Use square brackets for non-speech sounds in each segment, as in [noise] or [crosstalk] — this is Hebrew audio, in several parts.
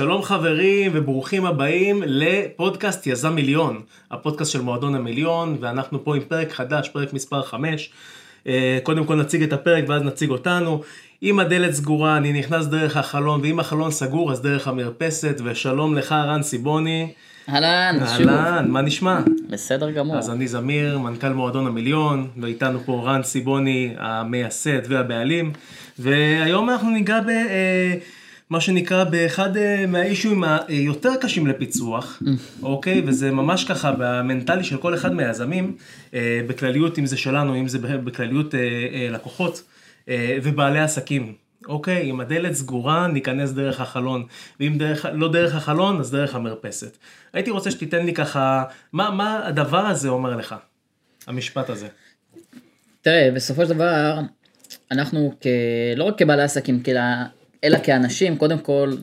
שלום חברים וברוכים הבאים לפודקאסט יזם מיליון, הפודקאסט של מועדון המיליון, ואנחנו פה עם פרק חדש, פרק מספר 5. אה, קודם כל נציג את הפרק ואז נציג אותנו. אם הדלת סגורה אני נכנס דרך החלון, ואם החלון סגור אז דרך המרפסת, ושלום לך רן סיבוני. אהלן, שוב. אהלן, מה נשמע? בסדר גמור. אז אני זמיר, מנכ"ל מועדון המיליון, ואיתנו פה רן סיבוני, המייסד והבעלים, והיום אנחנו ניגע ב... אה, מה שנקרא באחד אה, מהאישויים היותר קשים לפיצוח, אוקיי? וזה ממש ככה במנטלי של כל אחד מהיזמים, אה, בכלליות אם זה שלנו, אם זה בכלליות אה, לקוחות ובעלי עסקים. אוקיי, אם הדלת סגורה, ניכנס דרך החלון, ואם דרך, לא דרך החלון, אז דרך המרפסת. הייתי רוצה שתיתן לי ככה, מה, מה הדבר הזה אומר לך, המשפט הזה? תראה, בסופו של דבר, אנחנו כ... לא רק כבעלי עסקים, אלא, אלא כאנשים, קודם כל,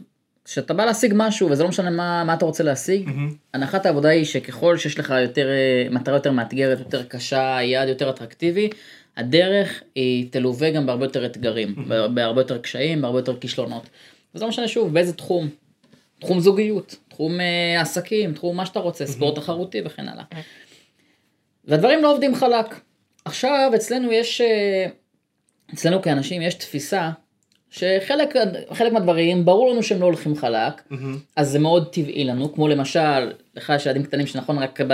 כשאתה בא להשיג משהו, וזה לא משנה מה, מה אתה רוצה להשיג, מהמם. הנחת העבודה היא שככל שיש לך יותר, אה, מטרה יותר מאתגרת, יותר קשה, יעד יותר אטרקטיבי, הדרך היא תלווה גם בהרבה יותר אתגרים, בהרבה יותר קשיים, בהרבה יותר כישלונות. וזה לא משנה שוב, באיזה תחום. תחום זוגיות, תחום אה, עסקים, תחום מה שאתה רוצה, ספורט תחרותי וכן הלאה. והדברים לא עובדים חלק. עכשיו אצלנו יש, אה, אצלנו כאנשים יש תפיסה שחלק חלק מהדברים ברור לנו שהם לא הולכים חלק, אז זה מאוד טבעי לנו, כמו למשל, לך יש ילדים קטנים שנכון רק ב...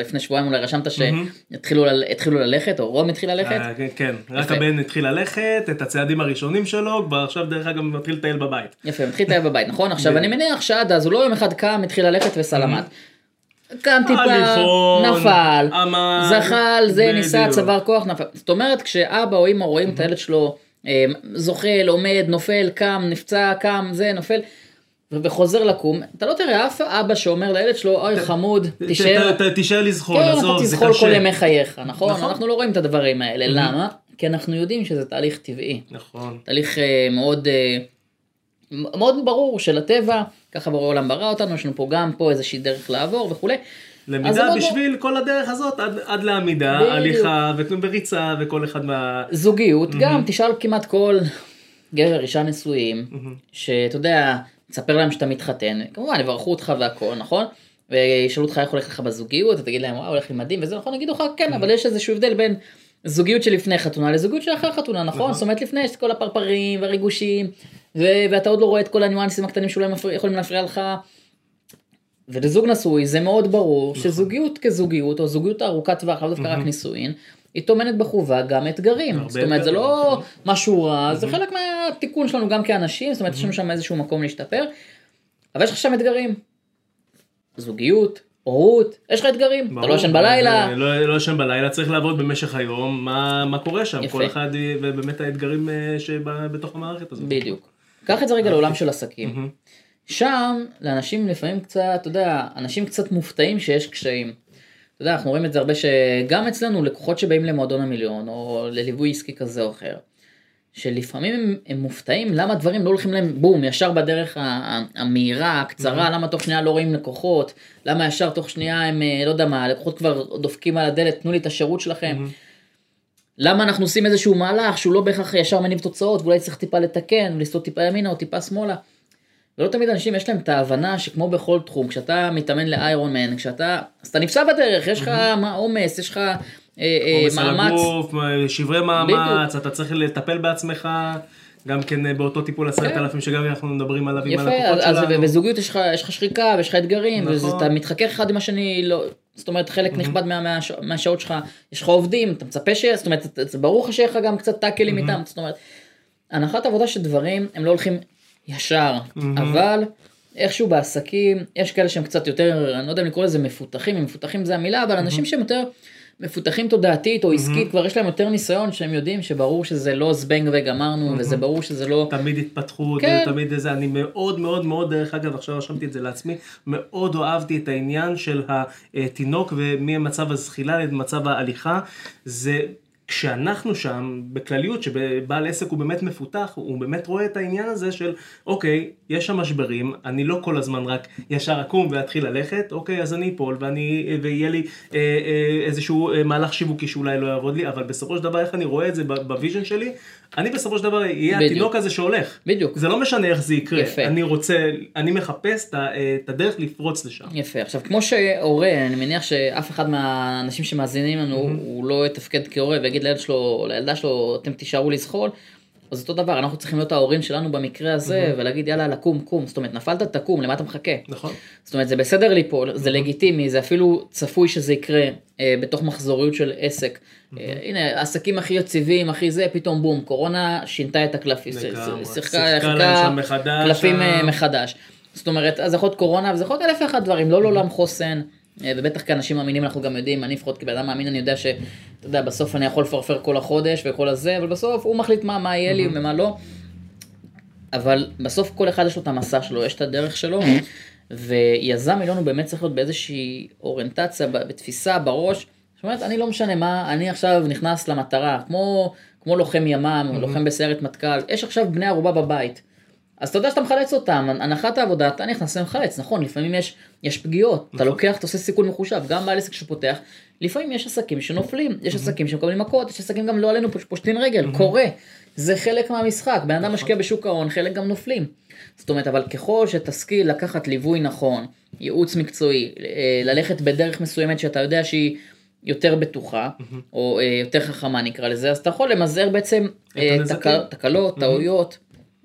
לפני שבועיים אולי רשמת שהתחילו ל... התחילו ללכת, או רום התחיל ללכת, אה, כן, כן, רק. הבן התחיל ללכת, את הצעדים הראשונים שלו, כבר עכשיו דרך אגב מתחיל לטייל בבית. יפה, מתחיל לטייל בבית, נכון? [laughs] עכשיו אני מניח שעד אז הוא לא יום אחד קם, התחיל ללכת וסלמת. קם טיפה, הליכון, נפל, זחל, זה ניסה. צבר כוח, נפל. זאת אומרת, כשאבא או אמא רואים את הילד שלו אה, זוחל, עומד, נופל, קם, נפצע, קם, זה, נופל, וחוזר לקום, אתה לא תראה אף אבא שאומר לילד שלו, אוי חמוד, תישאר, תישאר לזחול, כן, עזוב, אתה זה תזחול כל קשה. ימי חייך, נכון? נכון. אנחנו לא רואים את הדברים האלה, למה? כי אנחנו יודעים שזה תהליך טבעי. נכון. תהליך אה, מאוד מ- מאוד ברור של הטבע, ככה ברור העולם ברא אותנו, יש לנו פה גם פה איזושהי דרך לעבור וכולי. למידה בשביל כל הדרך הזאת, עד, עד לעמידה, בדיוק. הליכה וריצה וכל אחד מה... זוגיות, גם תשאל כמעט כל גבר, אישה נשואים, שאתה יודע, תספר להם שאתה מתחתן, כמובן יברכו אותך והכל, נכון? וישאלו אותך איך הולך לך בזוגיות, אתה תגיד להם וואו הולך לי מדהים וזה נכון, יגידו לך כן, אבל יש איזשהו הבדל בין זוגיות שלפני חתונה לזוגיות שלאחר חתונה, נכון? זאת אומרת לפני יש את כל הפרפרים והריגושים, ו- ואתה עוד לא רואה את כל הניואנסים הקטנים שאולי מפריע- יכולים להפריע לך. ולזוג נשוי זה מאוד ברור נכון. שזוגיות כזוגיות או זוגיות ארוכת טווח, לאו דווקא רק נישואין, היא טומנת בחובה גם אתגרים. זאת אומרת זה לא נכון. משהו רע, זה חלק מהתיקון שלנו גם כאנשים, זאת אומרת יש לנו שם איזשהו מקום להשתפר, אבל יש לך שם אתגרים. זוגיות, הורות, יש לך אתגרים, אתה ברור, לא ישן בלילה, אה, לא לא ישן בלילה, צריך לעבוד במשך היום, מה, מה קורה שם, יפה. כל אחד, ובאמת האתגרים אה, שבתוך המערכת הזאת. בדיוק. קח את זה רגע לעולם של עסקים. שם לאנשים לפעמים קצת, אתה יודע, אנשים קצת מופתעים שיש קשיים. אתה יודע, אנחנו רואים את זה הרבה שגם אצלנו לקוחות שבאים למועדון המיליון או לליווי עסקי כזה או אחר, שלפעמים הם, הם מופתעים למה דברים לא הולכים להם בום ישר בדרך המהירה הקצרה למה תוך שנייה לא רואים לקוחות למה ישר תוך שנייה הם אה, לא יודע מה לקוחות כבר דופקים על הדלת תנו לי את השירות שלכם. למה אנחנו עושים איזשהו מהלך שהוא לא בהכרח ישר מניב תוצאות ואולי צריך טיפה לתקן ולסטות טיפה ימינה או טיפה שמאלה. ולא תמיד אנשים יש להם את ההבנה שכמו בכל תחום כשאתה מתאמן לאיירון מן כשאתה אז אתה נפסע בדרך יש לך עומס יש לך אה, אה, עומס על מאמץ הגוף, שברי מאמץ, אתה צריך לטפל בעצמך, גם כן אה, באותו טיפול עשרת אלפים שגם אנחנו מדברים עליו עם כן. יפה הלקוחות אז, אז שלנו. בזוגיות יש לך יש לך שחיקה ויש לך אתגרים נכון. ואתה מתחכך אחד עם השני לא זאת אומרת חלק נכבד מה, מה, מהשעות שלך יש לך עובדים אתה מצפה ש... זאת אומרת ברור לך שיהיה לך גם קצת טאקלים איתם זאת אומרת הנחת עבודה שדברים הם לא הולכים ישר. אבל איכשהו בעסקים יש כאלה שהם קצת יותר אני לא יודע אם לקרוא לזה מפותחים אם מפותחים זה המילה אבל אנשים שהם יותר מפותחים תודעתית או עסקית כבר יש להם יותר ניסיון שהם יודעים שברור שזה לא זבנג וגמרנו וזה ברור שזה לא תמיד התפתחות, כן. תמיד איזה, אני מאוד מאוד מאוד, דרך אגב, עכשיו רשמתי את זה לעצמי, מאוד אהבתי את העניין של התינוק וממצב הזחילה למצב ההליכה, זה כשאנחנו שם, בכלליות, שבעל עסק הוא באמת מפותח, הוא באמת רואה את העניין הזה של, אוקיי, יש שם משברים, אני לא כל הזמן רק ישר אקום ואתחיל ללכת, אוקיי, אז אני אפול ואני, ויהיה לי אה, אה, איזשהו אה, מהלך שיווקי שאולי לא יעבוד לי, אבל בסופו של דבר, איך אני רואה את זה ב vision שלי, אני בסופו של דבר אהיה. התינוק הזה שהולך. בדיוק. זה לא משנה איך זה יקרה. יפה. אני רוצה, אני מחפש את הדרך לפרוץ לשם. יפה. עכשיו, כמו שהורה, אני מניח שאף אחד מהאנשים שמאזינים לנו, mm-hmm. הוא לא יתפקד כהורה ויגיד לילד שלו, לילדה שלו, אתם תישארו לזחול. אז אותו דבר, אנחנו צריכים להיות ההורים שלנו במקרה הזה, mm-hmm. ולהגיד יאללה, לקום, קום, זאת אומרת, נפלת, תקום, למה אתה מחכה? נכון. זאת אומרת, זה בסדר ליפול, mm-hmm. זה לגיטימי, זה אפילו צפוי שזה יקרה אה, בתוך מחזוריות של עסק. Mm-hmm. אה, הנה, עסקים הכי יציבים, הכי זה, פתאום בום, קורונה שינתה את הקלפים, שיחקה קלפים אה, מחדש. זאת אומרת, אז יכול להיות קורונה, וזה יכול להיות אלף ואחת דברים, לא לעולם חוסן. אה, ובטח כאנשים מאמינים אנחנו גם יודעים, אני לפחות כבן אדם מאמין, אני יודע שאתה יודע, בסוף אני יכול לפרפר כל החודש וכל הזה, אבל בסוף הוא מחליט מה, מה יהיה לי ומה לא. אבל בסוף כל אחד יש לו את המסע שלו, יש את הדרך שלו, ויזם עליון הוא באמת צריך להיות באיזושהי אוריינטציה, בתפיסה, בראש. זאת אומרת, אני לא משנה מה, אני עכשיו נכנס למטרה, כמו, כמו לוחם ימ"מ, לוחם בסיירת מטכ"ל, יש עכשיו בני ערובה בבית. אז אתה יודע שאתה מחלץ אותם, הנחת העבודה, אתה נכנס ומחלץ, נכון, לפעמים יש, יש פגיעות, נכון. אתה לוקח, אתה עושה סיכון מחושב, גם בעל עסק שפותח, לפעמים יש עסקים שנופלים, יש עסקים שמקבלים מכות, יש עסקים גם לא עלינו פושטים רגל, קורה, זה חלק מהמשחק, בן אדם נכון. משקיע בשוק ההון, חלק גם נופלים. זאת אומרת, אבל ככל שתשכיל לקחת ליווי נכון, ייעוץ מקצועי, אה, ללכת בדרך מסוימת שאתה יודע שהיא יותר בטוחה, או אה, יותר חכמה נקרא לזה, אז אתה יכול למזער בעצם אה, תקלות, טעויות.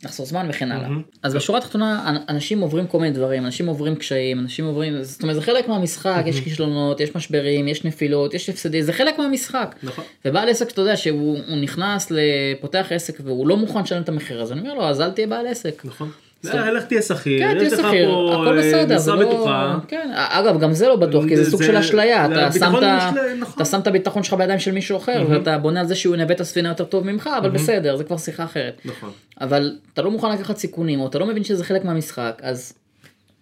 לחסוך זמן וכן הלאה. אז בשורה התחתונה אנשים עוברים כל מיני דברים, אנשים עוברים קשיים, אנשים עוברים, זאת אומרת זה חלק מהמשחק, יש כישלונות, יש משברים, יש נפילות, יש הפסדים, זה חלק מהמשחק. נכון. ובעל עסק שאתה יודע שהוא נכנס, לפותח עסק והוא לא מוכן לשלם את המחיר הזה, אני אומר לו אז אל תהיה בעל עסק. נכון. לך תהיה שכיר, כן, יש לך פה אה, משרה לא- בטוחה. כן, אגב, גם זה לא בטוח, כי זה סוג של אשליה. אתה שם את הביטחון שלך בידיים של מישהו אחר, ואתה בונה על זה שהוא ינווט את הספינה יותר טוב ממך, אבל בסדר, זה כבר שיחה אחרת. נכון. אבל אתה לא מוכן לקחת סיכונים, או אתה לא מבין שזה חלק מהמשחק, אז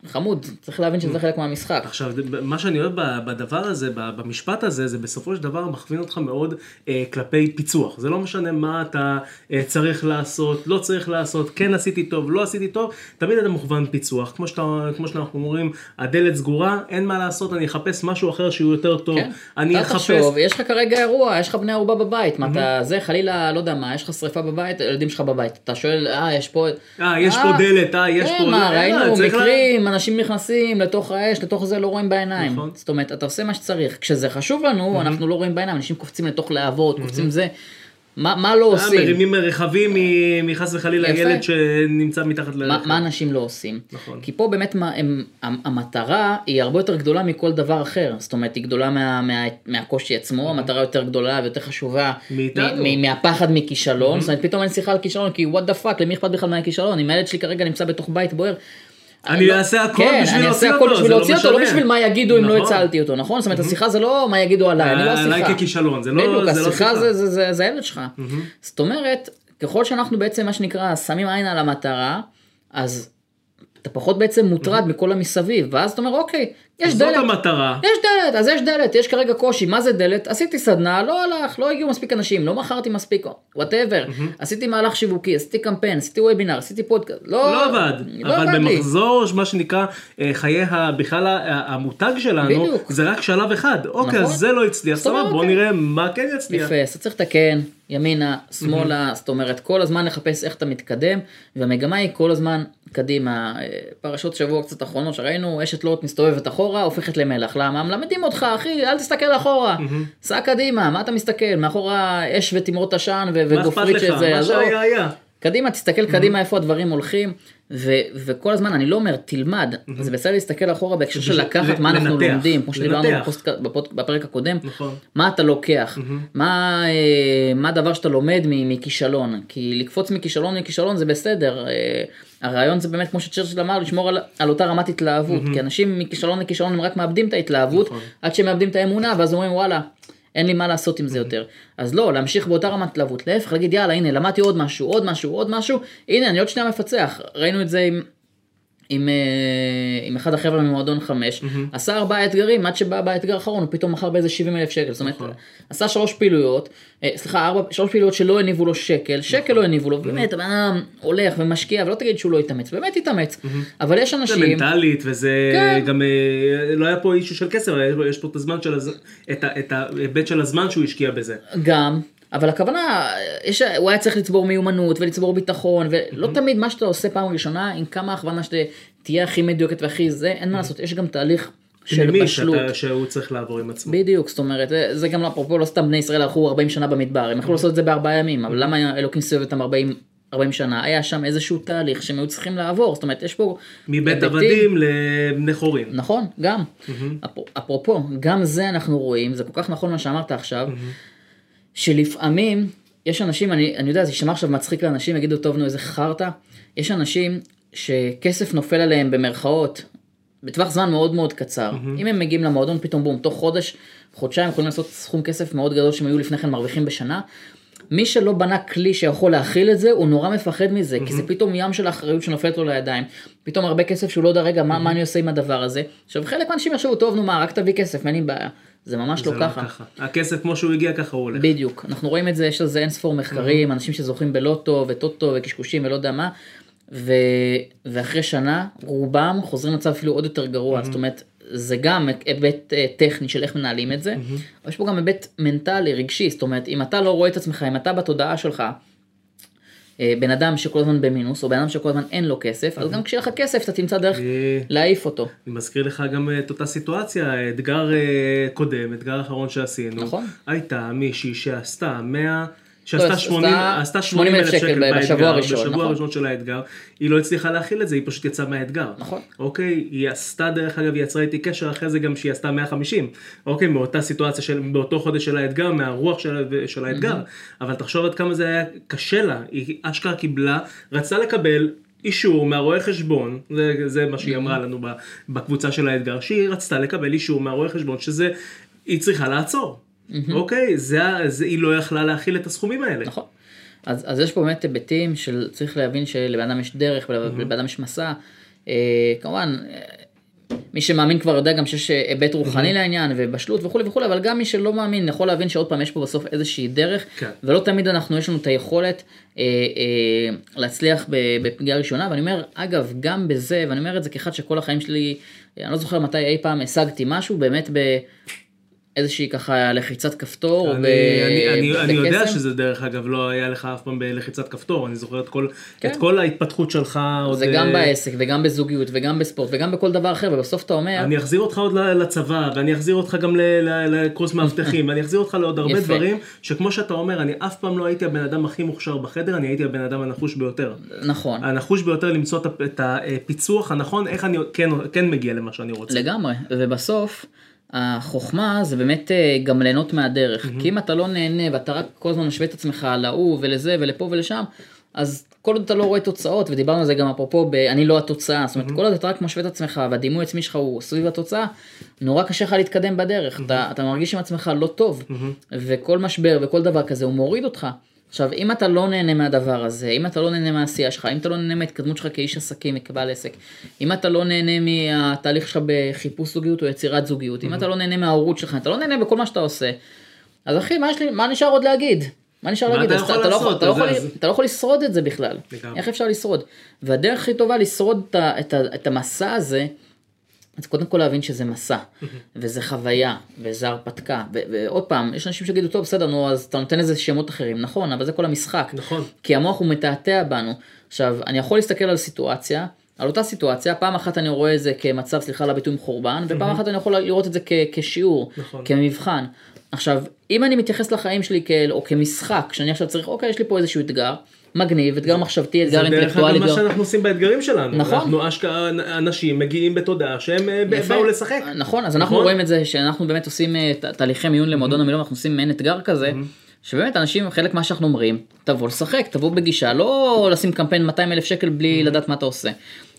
חמוד, צריך להבין שזה חלק מהמשחק. עכשיו, מה שאני אוהב בדבר הזה, במשפט הזה, זה בסופו של דבר מכווין אותך מאוד אה, כלפי פיצוח. זה לא משנה מה אתה אה, צריך לעשות, לא צריך לעשות, כן עשיתי טוב, לא עשיתי טוב, תמיד אתה מוכוון פיצוח. כמו, שאתה, כמו שאנחנו אומרים, הדלת סגורה, אין מה לעשות, אני אחפש משהו אחר שהוא יותר טוב. כן, אני אחפש... תחשוב, יש לך כרגע אירוע, יש לך בני ערובה בבית, מה אתה, זה חלילה, לא יודע מה, יש לך שריפה בבית, הילדים שלך בבית. אתה שואל, אה, יש פה... אה, יש פה דלת, אה, יש כן, פה... מה, ראינו מקרים, אנשים נכנסים לתוך האש, לתוך זה לא רואים בעיניים. נכון. זאת אומרת, אתה עושה מה שצריך. כשזה חשוב לנו, mm-hmm. אנחנו לא רואים בעיניים, אנשים קופצים לתוך להבות, mm-hmm. קופצים זה. מה, מה לא אה, עושים? מרימים רכבים מחס וחלילה ילד שנמצא מתחת לרכב. מה אנשים לא עושים? נכון. כי פה באמת מה, הם, המטרה היא הרבה יותר גדולה מכל דבר אחר. זאת אומרת, היא גדולה מה, מה, מהקושי עצמו, המטרה יותר גדולה ויותר חשובה. מאיתנו. מהפחד מכישלון. זאת אומרת, פתאום אין שיחה על כישלון, כי what the fuck, למי אכפת בכלל מהכישלון? אם הילד שלי כרגע נמצא בתוך בית בוער, אני אעשה הכל כן, בשביל להוציא אותו, בשביל להוציא אותו, לא בשביל מה יגידו אם לא נכון. הצלתי אותו, נכון? זאת אומרת, השיחה זה לא מה יגידו עליי, אני לא השיחה. עליי ככישלון, זה לא שיחה. בדיוק, השיחה זה הילד שלך. זאת אומרת, ככל שאנחנו בעצם, מה שנקרא, שמים עין על המטרה, אז אתה פחות בעצם מוטרד מכל המסביב, ואז אתה אומר, אוקיי, יש זאת דלת. זאת המטרה. יש דלת, אז יש דלת, יש כרגע קושי, מה זה דלת? עשיתי סדנה, לא הלך, לא הגיעו מספיק אנשים, לא מכרתי מספיק, whatever, mm-hmm. עשיתי מהלך שיווקי, עשיתי קמפיין, עשיתי וובינר, עשיתי פודקאסט, לא, לא עבד, לא אבל עבד במחזור, לי. מה שנקרא, אה, חיי בכלל המותג שלנו, בדיוק. זה רק שלב אחד, אוקיי, נכון. זה לא הצליח, סבבה, בוא אוקיי. נראה מה כן יצליח. יפה, אז צריך לתקן, ימינה, שמאלה, mm-hmm. זאת אומרת, כל הזמן לחפש איך אתה מתקדם, והמגמה היא כל הזמן קדימה, פרשות שבוע קצת אחרונות שראינו, אשת לוט מסתובבת אחורה, הופכת למלך. מלח, למה? מלמדים אותך, אחי, אל תסתכל אחורה, סע קדימה, מה אתה מסתכל? מאחורה אש ותמרות עשן וגופרית שזה, מה שהיה היה. קדימה, תסתכל קדימה איפה הדברים הולכים, ו- וכל הזמן, אני לא אומר, תלמד, זה בסדר להסתכל אחורה בהקשר של לקחת מה אנחנו לומדים, כמו שדיברנו בפרק הקודם, נכון. מה אתה לוקח, מה, אה, מה הדבר שאתה לומד מכישלון, כי לקפוץ מכישלון לכישלון זה בסדר, אה, הרעיון זה באמת כמו שצ'רצ'יל אמר לשמור על, על אותה רמת התלהבות כי אנשים מכישלון לכישלון הם רק מאבדים את ההתלהבות נכון. עד שהם מאבדים את האמונה ואז אומרים וואלה אין לי מה לעשות עם זה יותר. אז לא, להמשיך באותה רמת התלהבות, להפך, להגיד יאללה, הנה, למדתי עוד משהו, עוד משהו, עוד משהו, הנה, אני עוד שנייה מפצח. ראינו את זה עם, עם, אה, עם אחד החבר'ה ממועדון חמש, עשה ארבעה אתגרים, עד שבא באתגר האחרון הוא פתאום מכר באיזה 70 אלף שקל, זאת אומרת, נכון. עשה שלוש פעילויות, אה, סליחה, ארבע, שלוש פעילויות שלא הניבו לו שקל, שקל נכון. לא הניבו לו, באמת, הבן אדם הולך ומשקיע, ולא תגיד שהוא לא התאמץ, באמת התאמץ, אבל יש זה אנשים, מנטלית וזה כן. גם אה, לא היה פה אישו של כסף, יש פה את הזמן של הז... את ה- את ההיבט של הזמן שהוא השקיע בזה. גם, אבל הכוונה, יש, הוא היה צריך לצבור מיומנות ולצבור ביטחון, ולא תמיד מה שאתה עושה פעם ראשונה, עם כמה הכוונה שתהיה הכי מדויקת והכי זה, אין מה לעשות, יש גם תהליך של בשלות. שאתה- שהוא צריך לעבור עם עצמו. בדיוק, זאת אומרת, זה- גם אפרופו לא סתם בני ישראל הלכו 40 שנה במדבר, הם יכלו לעשות את זה בארבעה ימים, אבל למה אלוקים סובב אותם 40, 40 שנה? היה שם איזשהו תהליך שהם היו צריכים לעבור, זאת אומרת, יש פה... מבית עבדים לבני חורים. נכון, גם. אפר- אפרופו, גם זה אנחנו רואים, זה כל כך נכון מה שאמרת עכשיו, שלפעמים יש אנשים, אני, אני יודע, זה יישמע עכשיו מצחיק לאנשים, יגידו, טוב, נו, איזה חרטא. יש אנשים שכסף נופל עליהם במרכאות, בטווח זמן מאוד מאוד קצר. אם הם מגיעים למועדון, פתאום בום, תוך חודש, חודשיים יכולים לעשות סכום כסף מאוד גדול שהם היו לפני כן מרוויחים בשנה. מי שלא בנה כלי שיכול להכיל את זה, הוא נורא מפחד מזה, כי זה פתאום ים של אחריות שנופלת לו לידיים. פתאום הרבה כסף שהוא לא יודע, רגע, מה, מה אני עושה עם הדבר הזה? עכשיו, חלק מהאנשים יחשבו, טוב, נו מה, רק תביא כסף, אין לי בעיה. זה ממש זה לא ככה. הכסף כמו שהוא הגיע ככה הוא הולך. בדיוק, אנחנו רואים את זה, יש על זה אין ספור מחקרים, אנשים שזוכים בלוטו וטוטו וקשקושים ולא יודע מה, ו... ואחרי שנה רובם חוזרים למצב אפילו עוד יותר גרוע, זאת אומרת, זה גם היבט אה, טכני של איך מנהלים את זה, אבל יש פה גם היבט מנטלי, רגשי, זאת אומרת, אם אתה לא רואה את עצמך, אם אתה בתודעה שלך, בן אדם שכל הזמן במינוס, או בן אדם שכל הזמן אין לו כסף, אז גם כשיהיה לך כסף אתה תמצא דרך אה, להעיף אותו. אני מזכיר לך גם את אותה סיטואציה, אתגר אה, קודם, אתגר אחרון שעשינו. נכון. הייתה מישהי שעשתה 100, לא, שעשתה עשתה 80 עשתה 80 אלף שקל בשבוע באתגר, הראשון, בשבוע נכון. הראשון של האתגר, היא לא הצליחה להכיל את זה, היא פשוט יצאה מהאתגר. נכון. אוקיי, היא עשתה דרך אגב, היא יצרה איתי קשר אחרי זה גם שהיא עשתה 150. אוקיי, מאותה סיטואציה של, באותו חודש של האתגר, מהרוח של, של האתגר. אבל תחשוב עד כמה זה היה קשה לה, היא אשכרה קיבלה, רצתה לקבל אישור מהרואה חשבון, זה, זה מה שהיא אמרה לנו ב- בקבוצה של האתגר, שהיא רצתה לקבל אישור מהרואה חשבון שזה, היא צריכה לעצור. אוקיי, זה, זה, היא לא יכלה להכיל את הסכומים האלה. נכון. אז, אז יש פה באמת היבטים של צריך להבין שלבן אדם יש דרך ולבן אדם יש מסע. אה, כמובן, אה, מי שמאמין כבר יודע גם שיש אה, היבט רוחני לעניין ובשלות וכולי וכולי, אבל גם מי שלא מאמין יכול להבין שעוד פעם יש פה בסוף איזושהי דרך, כן. ולא תמיד אנחנו, יש לנו את היכולת אה, אה, להצליח בפגיעה ראשונה, ואני אומר, אגב, גם בזה, ואני אומר את זה כאחד שכל החיים שלי, אני לא זוכר מתי אי פעם השגתי משהו, באמת ב... איזושהי ככה לחיצת כפתור, אני, ב- אני, אני, אני יודע. שזה דרך אגב לא היה לך אף פעם בלחיצת כפתור, אני זוכר את כל, כן. את כל ההתפתחות שלך. עוד, זה גם אה, בעסק וגם בזוגיות וגם בספורט וגם בכל דבר אחר ובסוף אתה אומר אני אחזיר אותך עוד לצבא, ואני אחזיר אותך גם לקורס מאבטחים, ואני אחזיר אותך לעוד הרבה יפה. דברים, שכמו שאתה אומר, אני אף פעם לא הייתי הבן אדם הכי מוכשר בחדר, אני הייתי הבן אדם הנחוש ביותר. נכון הנחוש ביותר למצוא את הפיצוח הנכון, איך אני כן, כן מגיע למה שאני רוצה. לגמרי ובסוף החוכמה זה באמת אה, גם ליהנות מהדרך. כי אם אתה לא נהנה ואתה רק כל הזמן משווה את עצמך להוא ולזה ולפה ולשם אז כל עוד אתה לא רואה תוצאות ודיברנו על זה גם אפרופו ב- אני לא התוצאה זאת אומרת כל עוד אתה רק משווה את עצמך והדימוי עצמי שלך הוא סביב התוצאה נורא קשה לך להתקדם בדרך. אתה, אתה מרגיש עם עצמך לא טוב. וכל משבר וכל דבר כזה הוא מוריד אותך. עכשיו אם אתה לא נהנה מהדבר הזה אם אתה לא נהנה מהעשייה שלך אם אתה לא נהנה מההתקדמות שלך כאיש עסקים וכבעל עסק אם אתה לא נהנה מהתהליך שלך בחיפוש זוגיות או יצירת זוגיות אם אתה לא נהנה מההורות שלך אתה לא נהנה בכל מה שאתה עושה אז אחי מה לי מה נשאר עוד להגיד? מה נשאר מה להגיד? אתה אתה לא יכול- לעשות? אתה לא יכול- אז- אתה לא יכול לשרוד את זה בכלל. לגמרי. איך אפשר לשרוד? והדרך הכי טובה לשרוד את את את המסע הזה אז קודם כל להבין שזה מסע, וזה חוויה, וזה הרפתקה, ועוד פעם, יש אנשים שיגידו, טוב, בסדר, נו, אז אתה נותן לזה שמות אחרים, נכון, אבל זה כל המשחק. נכון. כי המוח הוא מתעתע בנו. עכשיו, אני יכול להסתכל על סיטואציה, על אותה סיטואציה, פעם אחת אני רואה את זה כמצב, סליחה על הביטוי מחורבן, ופעם אחת אני יכול לראות את זה כשיעור, נכון. כמבחן. עכשיו, אם אני מתייחס לחיים שלי כאל, או כמשחק, שאני עכשיו צריך, אוקיי, יש לי פה איזשהו אתגר, מגניב, אתגר מחשבתי, זה אתגר דרך אגב אינטלקטואלי, מה. שאנחנו עושים באתגרים שלנו. נכון. אנחנו אשכרה אנשים מגיעים בתודעה שהם אה. באו לשחק. נכון, אז אנחנו נכון? רואים את זה שאנחנו באמת עושים אה, תהליכי מיון למועדון המילואים, אנחנו עושים מעין אתגר כזה, שבאמת אנשים, חלק מה שאנחנו אומרים, תבוא לשחק, תבוא בגישה, לא לשים קמפיין 200 אלף שקל בלי לדעת מה אתה עושה.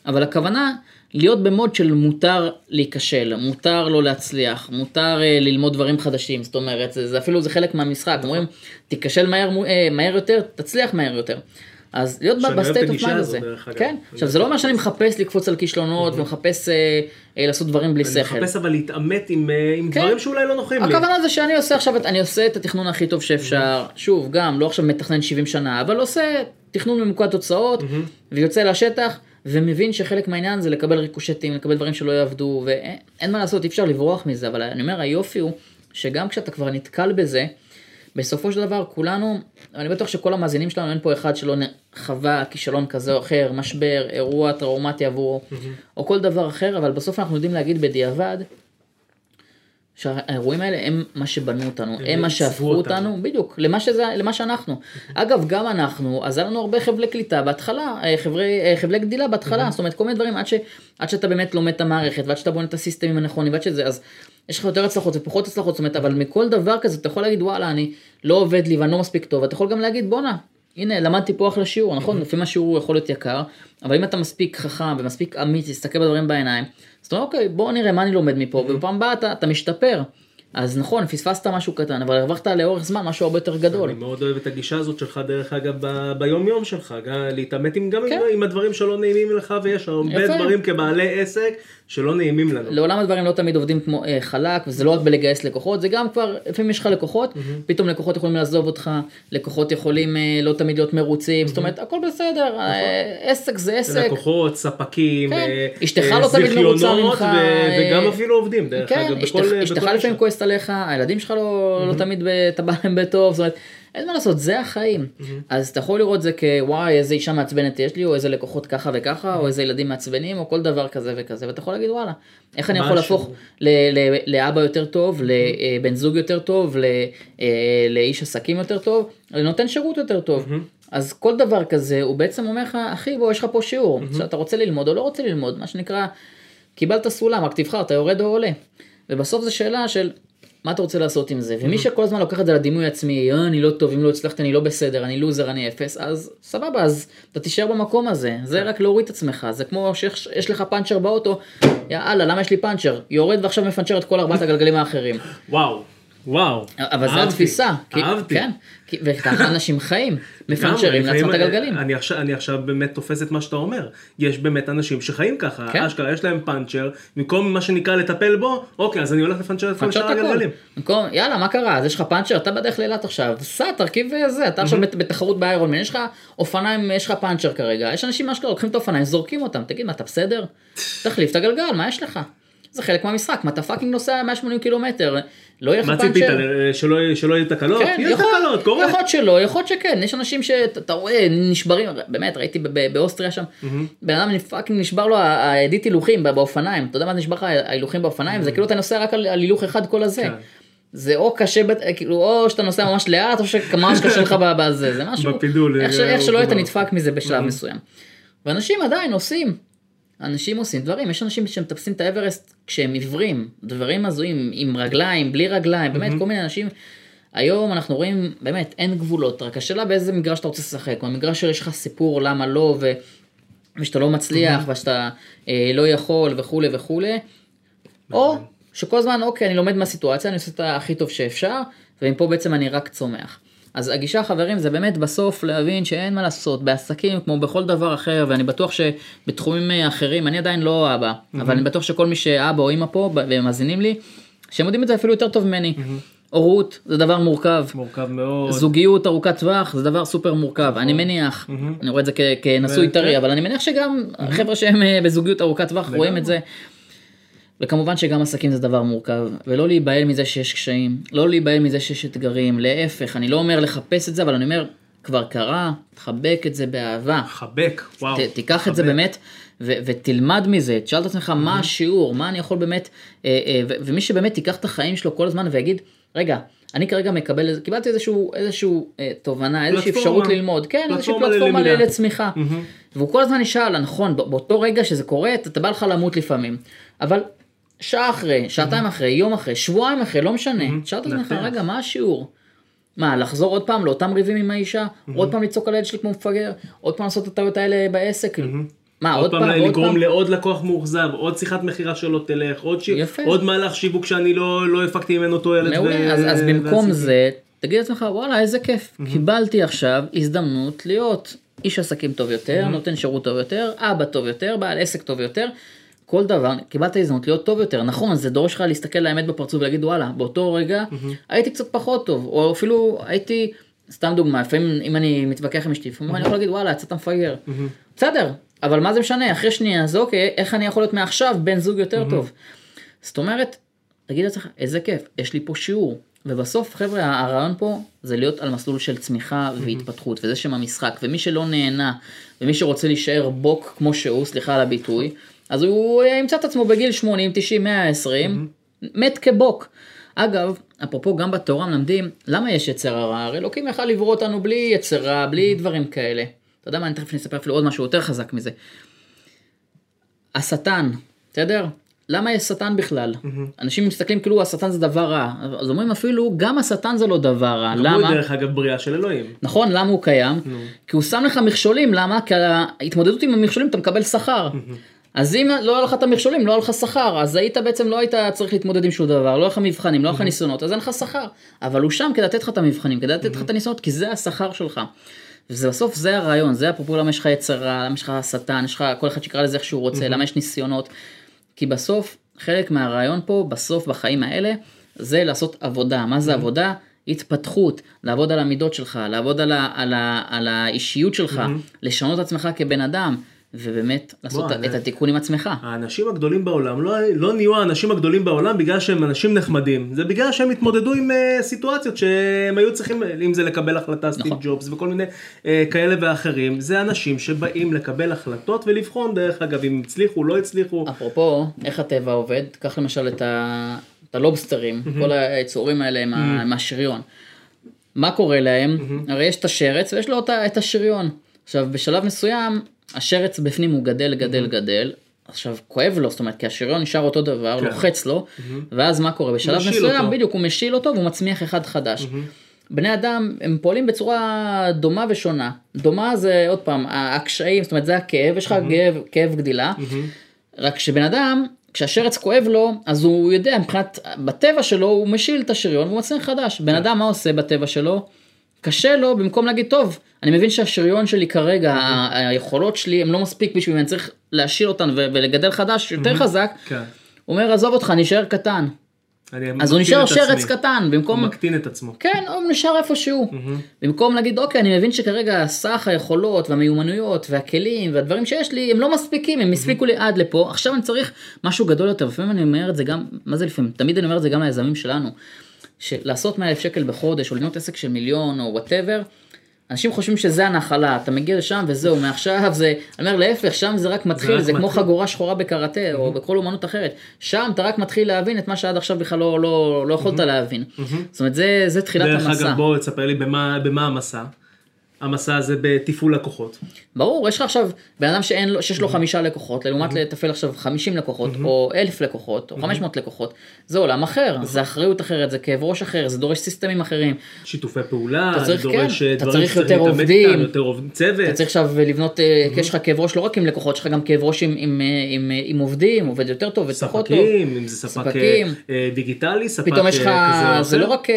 אבל הכוונה, להיות במוד של מותר להיכשל, מותר לא להצליח, מותר אה, ללמוד דברים חדשים, זאת אומרת, זה, זה אפילו זה חלק מהמשחק, אומרים, תיכשל מהר, אה, מהר יותר, תצליח מהר יותר. אז להיות ב state of mind הזה. כן, אני עכשיו זה לא אומר שאני מחפש לקפוץ על כישלונות ומחפש אה, לעשות דברים בלי אני שכל. מחפש אבל להתעמת עם, כן. דברים שאולי לא נוחים לי. הכוונה זה שאני עושה עכשיו, אני עושה את התכנון הכי טוב שאפשר, שוב, גם לא עכשיו מתכנן 70 שנה, אבל עושה תכנון ממוקד תוצאות, ויוצא לשטח, ומבין שחלק מהעניין זה לקבל ריקושטים, לקבל דברים שלא יעבדו, ואין אין מה לעשות, אי אפשר לברוח מזה, אבל אני אומר, היופי הוא, שגם כשאתה כבר נתקל בזה, בסופו של דבר כולנו, אני בטוח שכל המאזינים שלנו, אין פה אחד שלא חווה כישלון כזה או אחר, משבר, אירוע טראומטי עבורו, או כל דבר אחר, אבל בסוף אנחנו יודעים להגיד בדיעבד, שהאירועים האלה הם מה שבנו אותנו, הם, הם מה שהפכו אותנו. אותנו, בדיוק, למה, שזה, למה שאנחנו. אגב, גם אנחנו, אז היה לנו הרבה חבלי קליטה בהתחלה, אה, חבלי, אה, חבלי גדילה בהתחלה, זאת אומרת כל מיני דברים, עד, ש, עד שאתה באמת לומד את המערכת, ועד שאתה בונה את הסיסטמים הנכונים, ועד שזה, אז יש לך יותר הצלחות ופחות הצלחות, זאת אומרת, אבל מכל דבר כזה אתה יכול להגיד, וואלה, אני לא עובד לי ואני לא מספיק טוב, אתה יכול גם להגיד, בואנה, הנה, למדתי פה אחלה שיעור, נכון? לפעמים השיעור יכול להיות יקר, אבל אם אתה מספיק חכם ומספיק אמיץ, להסתכל בדברים בעיניים, אז אתה אומר, אוקיי, בוא נראה מה אני לומד מפה, ובפעם הבאה אתה, אתה משתפר. אז נכון, פספסת משהו קטן, אבל הרווחת לאורך זמן משהו הרבה יותר גדול. אני מאוד אוהב את הגישה הזאת שלך דרך אגב ב- ביום יום שלך, להתעמת עם, גם כן. עם, הדברים שלא נעימים לך ויש הרבה יפה. דברים כבעלי עסק שלא נעימים לנו. לעולם הדברים לא תמיד עובדים כמו אה, חלק, וזה לא רק בלגייס לקוחות, זה גם כבר, לפעמים יש לך לקוחות, פתאום לקוחות יכולים לעזוב אותך, לקוחות יכולים אה, לא תמיד להיות מרוצים, זאת אומרת, הכל בסדר, אה, עסק זה עסק. לקוחות, ספקים, כן. אה, אשתך אה, לא תמיד מרוצה ממך, ו- אה, וגם אפילו עובדים דרך כן, אגב, בכל אשתך לפעמים גישה. כועסת עליך, הילדים שלך לא לא תמיד אתה בא להם בטוב, זאת אומרת, אין מה לעשות, זה החיים. אז אתה יכול לראות זה כוואי איזה אישה מעצבנת יש לי, או איזה לקוחות ככה וככה, או איזה ילדים מעצבנים, או כל דבר כזה וכזה, ואתה יכול להגיד וואלה, איך אני יכול. להפוך ל- ל- לאבא יותר טוב, לבן זוג יותר טוב, ל- אה, לאיש עסקים יותר טוב, לנותן שירות יותר טוב. אז כל דבר כזה הוא בעצם אומר לך אחי בוא יש לך פה שיעור שאתה רוצה ללמוד או לא רוצה ללמוד מה שנקרא קיבלת סולם רק תבחר אתה יורד או עולה. ובסוף זו שאלה של מה אתה רוצה לעשות עם זה? ומי שכל הזמן לוקח את זה לדימוי עצמי "אה, אני לא טוב אם לא הצלחתי אני לא בסדר אני לוזר אני אפס אז סבבה אז אתה תישאר במקום הזה. זה רק להוריד את עצמך. זה כמו שיש יש לך פאנצ'ר באוטו יאללה למה יש לי פאנצ'ר? יורד ועכשיו מפנצ'ר את כל ארבעת הגלגלים האחרים. וואו, וואו. אבל אהבתי, התפיסה, כי- אהבתי. כן, וככה אנשים חיים, מפנצ'רים לעצמם את הגלגלים. אני עכשיו, אני עכשיו באמת תופס את מה שאתה אומר. יש באמת אנשים שחיים ככה, כן. אשכרה יש להם פאנצ'ר, במקום מה שנקרא לטפל בו, אוקיי, אז אני הולך לפנצ'ר את כל שאר הכל. הגלגלים. במקום, יאללה, מה קרה? אז יש לך פאנצ'ר, אתה בדרך לאילת עכשיו, סע, תרכיב זה, אתה עכשיו בת- בתחרות באיירון מן, יש לך אופניים, יש לך פאנצ'ר כרגע, יש אנשים מה שקורה, לוקחים את האופניים, זורקים אותם, תגיד, מה, אתה בסדר? [laughs] תחליף את הגלגל, מה יש לך? זה חלק מהמשחק, מה אתה פאקינג נוסע 180 קילומטר, לא יהיה לך מה פאנצ'ר. ציפית, ל- שלא שלא יהיו תקלות? כן, יש יכול, תקלות, קורה. יכול להיות שלא, יכול להיות שכן, יש אנשים שאתה רואה נשברים, באמת ראיתי באוסטריה שם, בן אדם פאקינג נשבר לו העדית הילוכים בא- באופניים, אתה יודע מה נשבר לך ההילוכים באופניים, זה כאילו אתה נוסע רק על הילוך אחד כל הזה. כן. זה או קשה, בת- כאילו, או שאתה נוסע ממש לאט, או שממש קשה לך בזה, זה משהו, בפידול, איך ש- אה, איך שלא הוא- נדפק מזה בשלב מסוים. ואנשים עדיין עושים, אנשים עושים דברים, יש אנשים שמטפסים את האברסט כשהם עיוורים, דברים הזויים, עם רגליים, בלי רגליים, באמת כל מיני אנשים. היום אנחנו רואים, באמת, אין גבולות, רק השאלה באיזה מגרש אתה רוצה לשחק, במגרש שיש לך סיפור למה לא, ו... ושאתה לא מצליח, ושאתה אה, לא יכול וכולי וכולי, או שכל הזמן, אוקיי, אני לומד מהסיטואציה, אני עושה את הכי טוב שאפשר, ומפה בעצם אני רק צומח. אז הגישה חברים זה באמת בסוף להבין שאין מה לעשות בעסקים כמו בכל דבר אחר ואני בטוח שבתחומים אה, אחרים אני עדיין לא אבא אבל אני בטוח שכל מי שאבא או אמא פה והם מאזינים לי שהם יודעים את זה אפילו יותר טוב ממני. הורות זה דבר מורכב מורכב מאוד. זוגיות ארוכת טווח זה דבר סופר מורכב אני מניח אני רואה את זה כנשוי כן. טרי אבל אני מניח שגם חבר'ה שהם אה, בזוגיות ארוכת טווח רואים את זה. וכמובן שגם עסקים זה דבר מורכב ולא להיבהל מזה שיש קשיים לא להיבהל מזה שיש אתגרים להפך אני לא אומר לחפש את זה אבל אני אומר כבר קרה תחבק את זה באהבה חבק, וואו. ת, תיקח את זה חבק. באמת ו- ותלמד מזה, תשאל את עצמך מה השיעור, מה אני יכול באמת, אה, אה, ו- ומי שבאמת ייקח את החיים שלו כל הזמן ויגיד, רגע, אני כרגע מקבל, קיבלתי איזשהו, איזשהו אה, תובנה, איזושהי. אפשרות ללמוד, כן, איזושהי פלטפורמה. לצמיחה. והוא כל הזמן ישאל, נכון, בא- באותו רגע שזה קורה, אתה בא לך למות לפעמים, אבל שעה אחרי, שעתיים אחרי, יום אחרי, שבועיים אחרי, לא משנה, תשאל את עצמך. רגע, מה השיעור? מה, לחזור עוד פעם לאותם ריבים עם האישה? עוד פעם לצעוק על הילד שלי כמו מפגר? עוד פעם לעשות את הטעויות האלה בעסק? מה, עוד פעם ועוד לגרום פעם? לעוד לקוח מאוכזב, עוד שיחת מכירה שלא תלך, עוד ש-. עוד מהלך שיווק שאני לא לא הפקתי ממנו תועלת. ו- מעולה, אז, אז במקום. זה, תגיד לעצמך, וואלה, איזה כיף, קיבלתי עכשיו הזדמנות להיות איש עסקים טוב יותר, נותן שירות טוב יותר, אבא טוב יותר, בעל עסק טוב יותר, כל דבר, קיבלת הזדמנות להיות טוב יותר, נכון, זה דורש לך להסתכל לאמת בפרצוף ולהגיד וואלה, באותו רגע הייתי קצת פחות טוב, או אפילו הייתי, סתם דוגמה, לפעמים אם אני מתווכח עם אשתי, לפעמים אני יכול להגיד וואלה, יצאת מפגר, בסדר, אבל מה זה משנה, אחרי שנייה, אז אוקיי, איך אני יכול להיות מעכשיו בן זוג יותר טוב. זאת אומרת, תגיד לעצמך, איזה כיף, יש לי פה שיעור. ובסוף, חבר'ה, הרעיון פה זה להיות על מסלול של צמיחה והתפתחות, וזה שם המשחק. ומי שלא נהנה, ומי שרוצה להישאר בוק כמו שהוא, סליחה על הביטוי, אז הוא ימצא את עצמו בגיל 80, 90, 120, מת כבוק. אגב, אפרופו גם בתורה מלמדים, למה יש יצר הרע? הרי אלוקים יכל לברוא אותנו בלי יצר רע, בלי דברים כאלה. אתה יודע מה, אני תכף אספר אפילו עוד משהו יותר חזק מזה. השטן, בסדר? למה יש שטן בכלל? אנשים מסתכלים כאילו השטן זה דבר רע, אז אומרים אפילו גם השטן זה לא דבר רע, גם הוא למה? דרך אגב בריאה של אלוהים. נכון, למה הוא קיים? כי הוא שם לך מכשולים, למה? כי ההתמודדות עם המכשולים אתה מקבל שכר. אז אם לא היה לך את המכשולים, לא היה לך שכר, אז היית בעצם לא היית צריך להתמודד עם שום דבר, לא היה לך מבחנים, לא היה לך ניסיונות, אז אין לך שכר. אבל הוא שם כדי לתת לך את המבחנים, כדי לתת לך את הניסיונות, כי זה השכר שלך. ובסוף זה הרעיון, זה אפרופו למה יש לך יצר רע, למה יש לך שטן, יש לך כל אחד שיקרא לזה איך שהוא רוצה, למה יש ניסיונות. כי בסוף, חלק מהרעיון פה, בסוף בחיים האלה, זה לעשות עבודה. מה זה עבודה? התפתחות, לעבוד על המידות שלך, לעבוד על, ה, על, ה, על האישיות שלך, לשנות את עצמך כבן אדם, ובאמת לעשות את, התיקון עם עצמך. האנשים הגדולים בעולם לא, לא נהיו האנשים הגדולים בעולם בגלל שהם אנשים נחמדים, זה בגלל שהם התמודדו עם uh, סיטואציות שהם היו צריכים, אם זה לקבל החלטה, סטיב נכון. ג'ובס וכל מיני uh, כאלה ואחרים, זה אנשים שבאים לקבל החלטות ולבחון דרך אגב אם הצליחו, לא הצליחו. אפרופו, איך הטבע עובד, קח למשל את, ה, את הלובסטרים, כל היצורים האלה עם, ה, עם השריון. מה קורה להם? הרי יש את השרץ ויש לו אותה- את השריון. עכשיו, בשלב מסוים, השרץ בפנים הוא גדל, גדל, גדל. עכשיו, כואב לו, זאת אומרת, כי השריון נשאר אותו דבר, כן. לוחץ לו, ואז מה קורה? בשלב מסוים, אותו. בדיוק, הוא משיל אותו והוא מצמיח אחד חדש. בני אדם הם פועלים בצורה דומה ושונה. דומה זה עוד פעם הקשיים, זאת אומרת זה הכאב, יש לך כאב, כאב גדילה, רק שבן אדם, כשהשרץ כואב לו, אז הוא יודע מבחינת, בטבע שלו הוא משיל את השריון והוא מצליח חדש. בן אדם מה עושה בטבע שלו? קשה לו במקום להגיד טוב אני מבין שהשריון שלי כרגע ה- היכולות שלי הם לא מספיק בשביל אני צריך להשיל אותן ו- ולגדל חדש יותר חזק. כן. הוא אומר עזוב אותך נשאר קטן. אז הוא נשאר שרץ. קטן הוא במקום מקטין את עצמו. כן, הוא נשאר איפה שהוא. במקום להגיד, אוקיי, אני מבין שכרגע סך היכולות והמיומנויות והכלים והדברים שיש לי, הם לא מספיקים, הם הספיקו לי עד לפה, עכשיו אני צריך משהו גדול יותר. לפעמים אני אומר את זה גם, מה זה לפעמים? תמיד אני אומר את זה גם ליזמים שלנו. שלעשות 100 אלף שקל בחודש, או לבנות עסק של מיליון, או whatever, אנשים חושבים שזה הנחלה, אתה מגיע לשם וזהו, מעכשיו זה, אני אומר להפך, שם זה רק מתחיל, רק זה כמו מתחיל. חגורה שחורה בקראטה, או בכל אומנות אחרת. שם אתה רק מתחיל להבין את מה שעד עכשיו בכלל לא, לא, לא יכולת להבין. זאת אומרת, זה, זה תחילת דרך המסע. אגב בוא תספר לי במה, במה המסע. המסע הזה בתפעול לקוחות. ברור, יש לך עכשיו בן אדם שאין לו, שיש לו חמישה לקוחות, לעומת לתפעל עכשיו 50 לקוחות, או אלף לקוחות, או 500 לקוחות, זה עולם אחר, זה אחריות אחרת, זה כאב ראש אחר, זה דורש סיסטמים אחרים. שיתופי פעולה, אתה צריך- זה דורש כן, אה, אתה דברים צריך שצריך יותר עובדים. יותר צוות. אתה צריך עכשיו לבנות, אה, כי יש לך כאב ראש לא רק עם לקוחות, יש לך גם כאב ראש עם, עם, אה, עם, עם, עובדים, עובד יותר טוב, עובד פחות טוב. ספקים, אם זה ספק ספקים. דיגיטלי, ספק פתאום יש לך, כזה או זה לא. רק,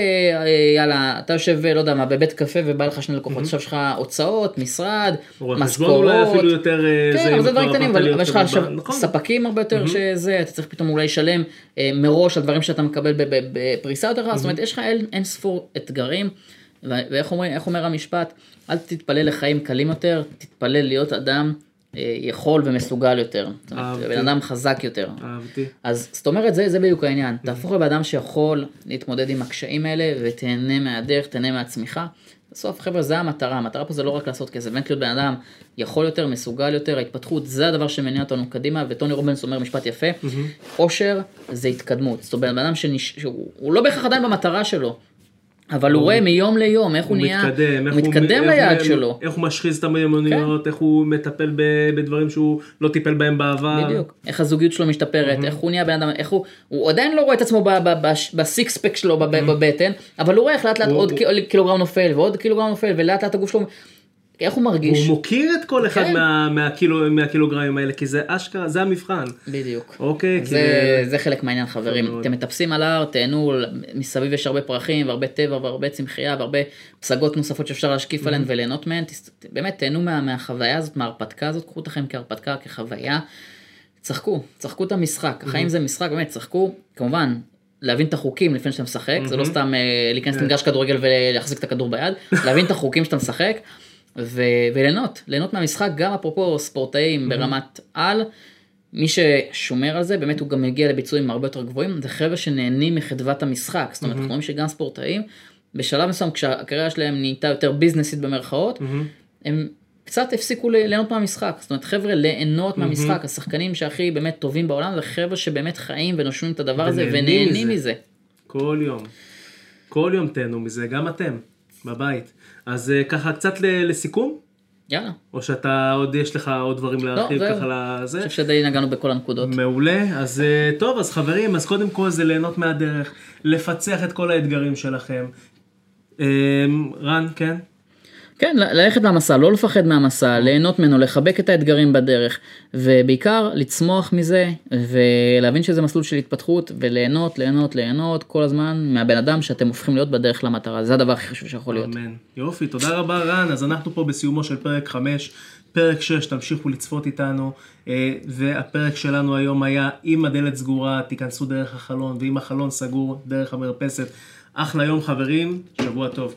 יאללה, אתה יושב, לא יודע מה, בבית קפה ובא לך שני לקוחות, עכשיו יש לך הוצאות, משרד, חשבון אולי משכורות. אפילו יותר, אה, כן, זה, אבל זה דברים קטנים, אבל יש לך עכשיו נכון. ספקים הרבה יותר שזה, אתה צריך פתאום אולי לשלם אה, מראש על דברים שאתה מקבל בפריסה יותר רחבה, זאת אומרת, יש לך אין- אין ספור אתגרים, ואיך איך אומר המשפט, אל תתפלל לחיים קלים יותר, תתפלל להיות אדם אה, יכול ומסוגל יותר, זאת אומרת. בן אדם חזק יותר. אהבתי. אז זאת אומרת זה, זה בדיוק העניין, תהפוך לבן אדם שיכול להתמודד עם הקשיים האלה ותהנה מהדרך, תהנה מהצמיחה. בסוף חבר'ה זה המטרה, המטרה פה זה לא רק לעשות כסף, באמת להיות בן אדם יכול יותר, מסוגל יותר, ההתפתחות זה הדבר שמניע אותנו קדימה, וטוני רובנס אומר משפט יפה, עושר זה התקדמות, זאת אומרת בן אדם שנש... שהוא הוא לא בהכרח עדיין במטרה שלו, אבל הוא רואה מיום ליום איך הוא הוא נהיה, מתקדם, איך הוא מתקדם ליעד שלו. איך הוא משחיז את המיומנויות, איך הוא מטפל ב- בדברים שהוא לא טיפל בהם בעבר. בדיוק, איך הזוגיות שלו משתפרת, איך הוא נהיה בן אדם, איך הוא, הוא עדיין לא רואה את עצמו בסיקס פק שלו בב- בבטן, אבל הוא רואה איך לאט לאט עוד הוא- קילוגרם נופל ועוד קילוגרם נופל ולאט לאט הגוף שלו, איך הוא מרגיש. הוא מוקיר את כל אחד כן. מה, מהקילו, מהקילוגרמים האלה, כי זה אשכרה, זה המבחן. בדיוק. אוקיי, זה, זה חלק מהעניין חברים, מאוד. אתם מטפסים על ההר, תהנו, מסביב יש הרבה פרחים והרבה טבע והרבה צמחייה והרבה פסגות נוספות שאפשר להשקיף עליהן וליהנות מהן, באמת תהנו מה, מהחוויה הזאת, מההרפתקה הזאת, קחו אתכם כהרפתקה, כחוויה, צחקו, צחקו את המשחק, החיים זה משחק, באמת, צחקו, כמובן. להבין את החוקים לפני שאתה משחק, זה לא סתם אה, להיכנס למגרש כדורגל ולהחזיק את הכדור ביד, להבין את החוקים שאתה משחק ו- וליהנות, ליהנות מהמשחק, גם אפרופו ספורטאים ברמת על, מי ששומר על זה, באמת הוא גם מגיע לביצועים הרבה יותר גבוהים, זה חבר'ה שנהנים מחדוות המשחק, זאת אומרת, אנחנו רואים שגם ספורטאים, בשלב מסוים כשהקריירה שלהם נהייתה יותר ביזנסית במרכאות, הם קצת הפסיקו ליהנות מהמשחק, זאת אומרת חבר'ה ליהנות מהמשחק, השחקנים שהכי באמת טובים בעולם, זה חבר'ה שבאמת חיים ונושמים את הדבר הזה ונהנים מזה. מזה. כל יום. כל יום תהנו מזה, גם אתם, בבית. אז אה, ככה קצת לסיכום, יאללה, או שאתה עוד, יש לך עוד דברים להרחיב לא. ככה לזה? אני חושב שדי נגענו בכל הנקודות. מעולה, אז אה, טוב, אז חברים, אז קודם כל זה ליהנות מהדרך, לפצח את כל האתגרים שלכם. אה, רן, כן? כן, ללכת מהמסע, לא לפחד מהמסע, ליהנות ממנו, לחבק את האתגרים בדרך, ובעיקר לצמוח מזה, ולהבין שזה מסלול של התפתחות, וליהנות, ליהנות, ליהנות כל הזמן מהבן אדם שאתם הופכים להיות בדרך למטרה, זה הדבר הכי חשוב שיכול להיות. אמן. יופי, תודה רבה רן. אז אנחנו פה בסיומו של פרק 5, פרק 6, תמשיכו לצפות איתנו. אה, והפרק שלנו היום היה אם הדלת סגורה, תיכנסו דרך החלון, ואם החלון סגור, דרך המרפסת. אחלה יום חברים, שבוע טוב.